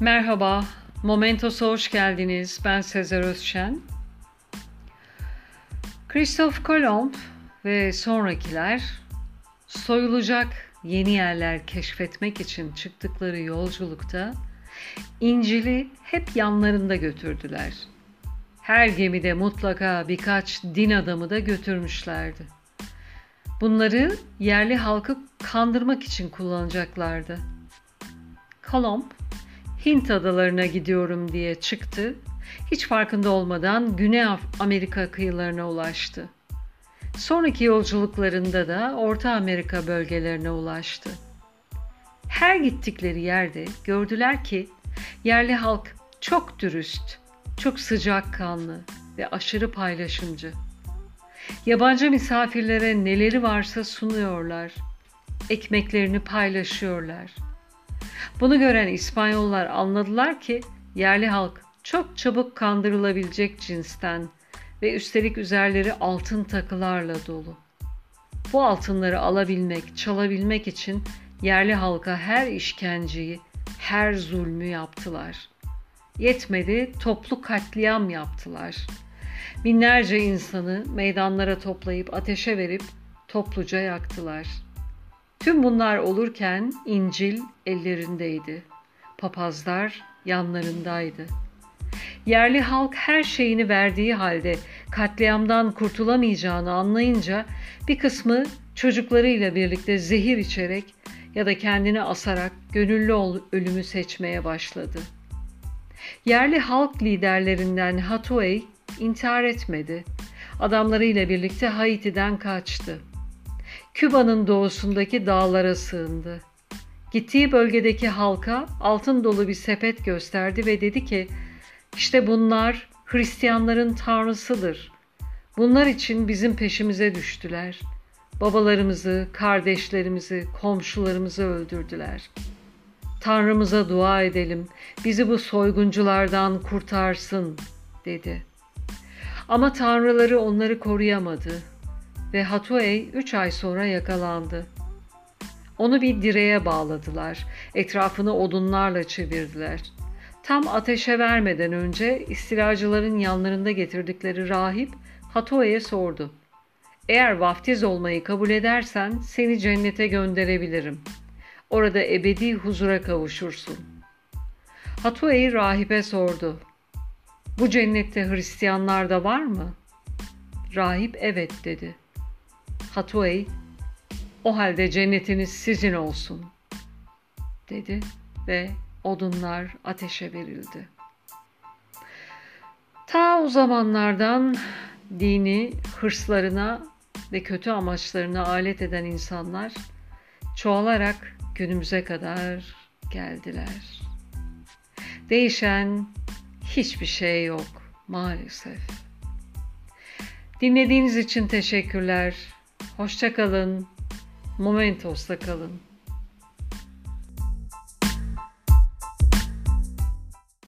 Merhaba, Momentos'a hoş geldiniz. Ben Sezer Özşen. Christoph Kolomb ve sonrakiler soyulacak yeni yerler keşfetmek için çıktıkları yolculukta İncil'i hep yanlarında götürdüler. Her gemide mutlaka birkaç din adamı da götürmüşlerdi. Bunları yerli halkı kandırmak için kullanacaklardı. Kolomb Hint adalarına gidiyorum diye çıktı. Hiç farkında olmadan Güney Amerika kıyılarına ulaştı. Sonraki yolculuklarında da Orta Amerika bölgelerine ulaştı. Her gittikleri yerde gördüler ki yerli halk çok dürüst, çok sıcakkanlı ve aşırı paylaşımcı. Yabancı misafirlere neleri varsa sunuyorlar. Ekmeklerini paylaşıyorlar. Bunu gören İspanyollar anladılar ki yerli halk çok çabuk kandırılabilecek cinsten ve üstelik üzerleri altın takılarla dolu. Bu altınları alabilmek, çalabilmek için yerli halka her işkenceyi, her zulmü yaptılar. Yetmedi, toplu katliam yaptılar. Binlerce insanı meydanlara toplayıp ateşe verip topluca yaktılar.'' Tüm bunlar olurken İncil ellerindeydi. Papazlar yanlarındaydı. Yerli halk her şeyini verdiği halde katliamdan kurtulamayacağını anlayınca bir kısmı çocuklarıyla birlikte zehir içerek ya da kendini asarak gönüllü ölümü seçmeye başladı. Yerli halk liderlerinden Hatuey intihar etmedi. Adamlarıyla birlikte Haiti'den kaçtı. Küba'nın doğusundaki dağlara sığındı. Gittiği bölgedeki halka altın dolu bir sepet gösterdi ve dedi ki, işte bunlar Hristiyanların tanrısıdır. Bunlar için bizim peşimize düştüler. Babalarımızı, kardeşlerimizi, komşularımızı öldürdüler. Tanrımıza dua edelim, bizi bu soygunculardan kurtarsın, dedi. Ama tanrıları onları koruyamadı ve Hatuey üç ay sonra yakalandı. Onu bir direğe bağladılar. Etrafını odunlarla çevirdiler. Tam ateşe vermeden önce istilacıların yanlarında getirdikleri rahip Hatuey'e sordu. Eğer vaftiz olmayı kabul edersen seni cennete gönderebilirim. Orada ebedi huzura kavuşursun. Hatuey rahibe sordu. Bu cennette Hristiyanlar da var mı? Rahip evet dedi. Hatuey, o halde cennetiniz sizin olsun dedi ve odunlar ateşe verildi. Ta o zamanlardan dini hırslarına ve kötü amaçlarına alet eden insanlar çoğalarak günümüze kadar geldiler. Değişen hiçbir şey yok maalesef. Dinlediğiniz için teşekkürler. Hoşçakalın. Momentos'ta kalın.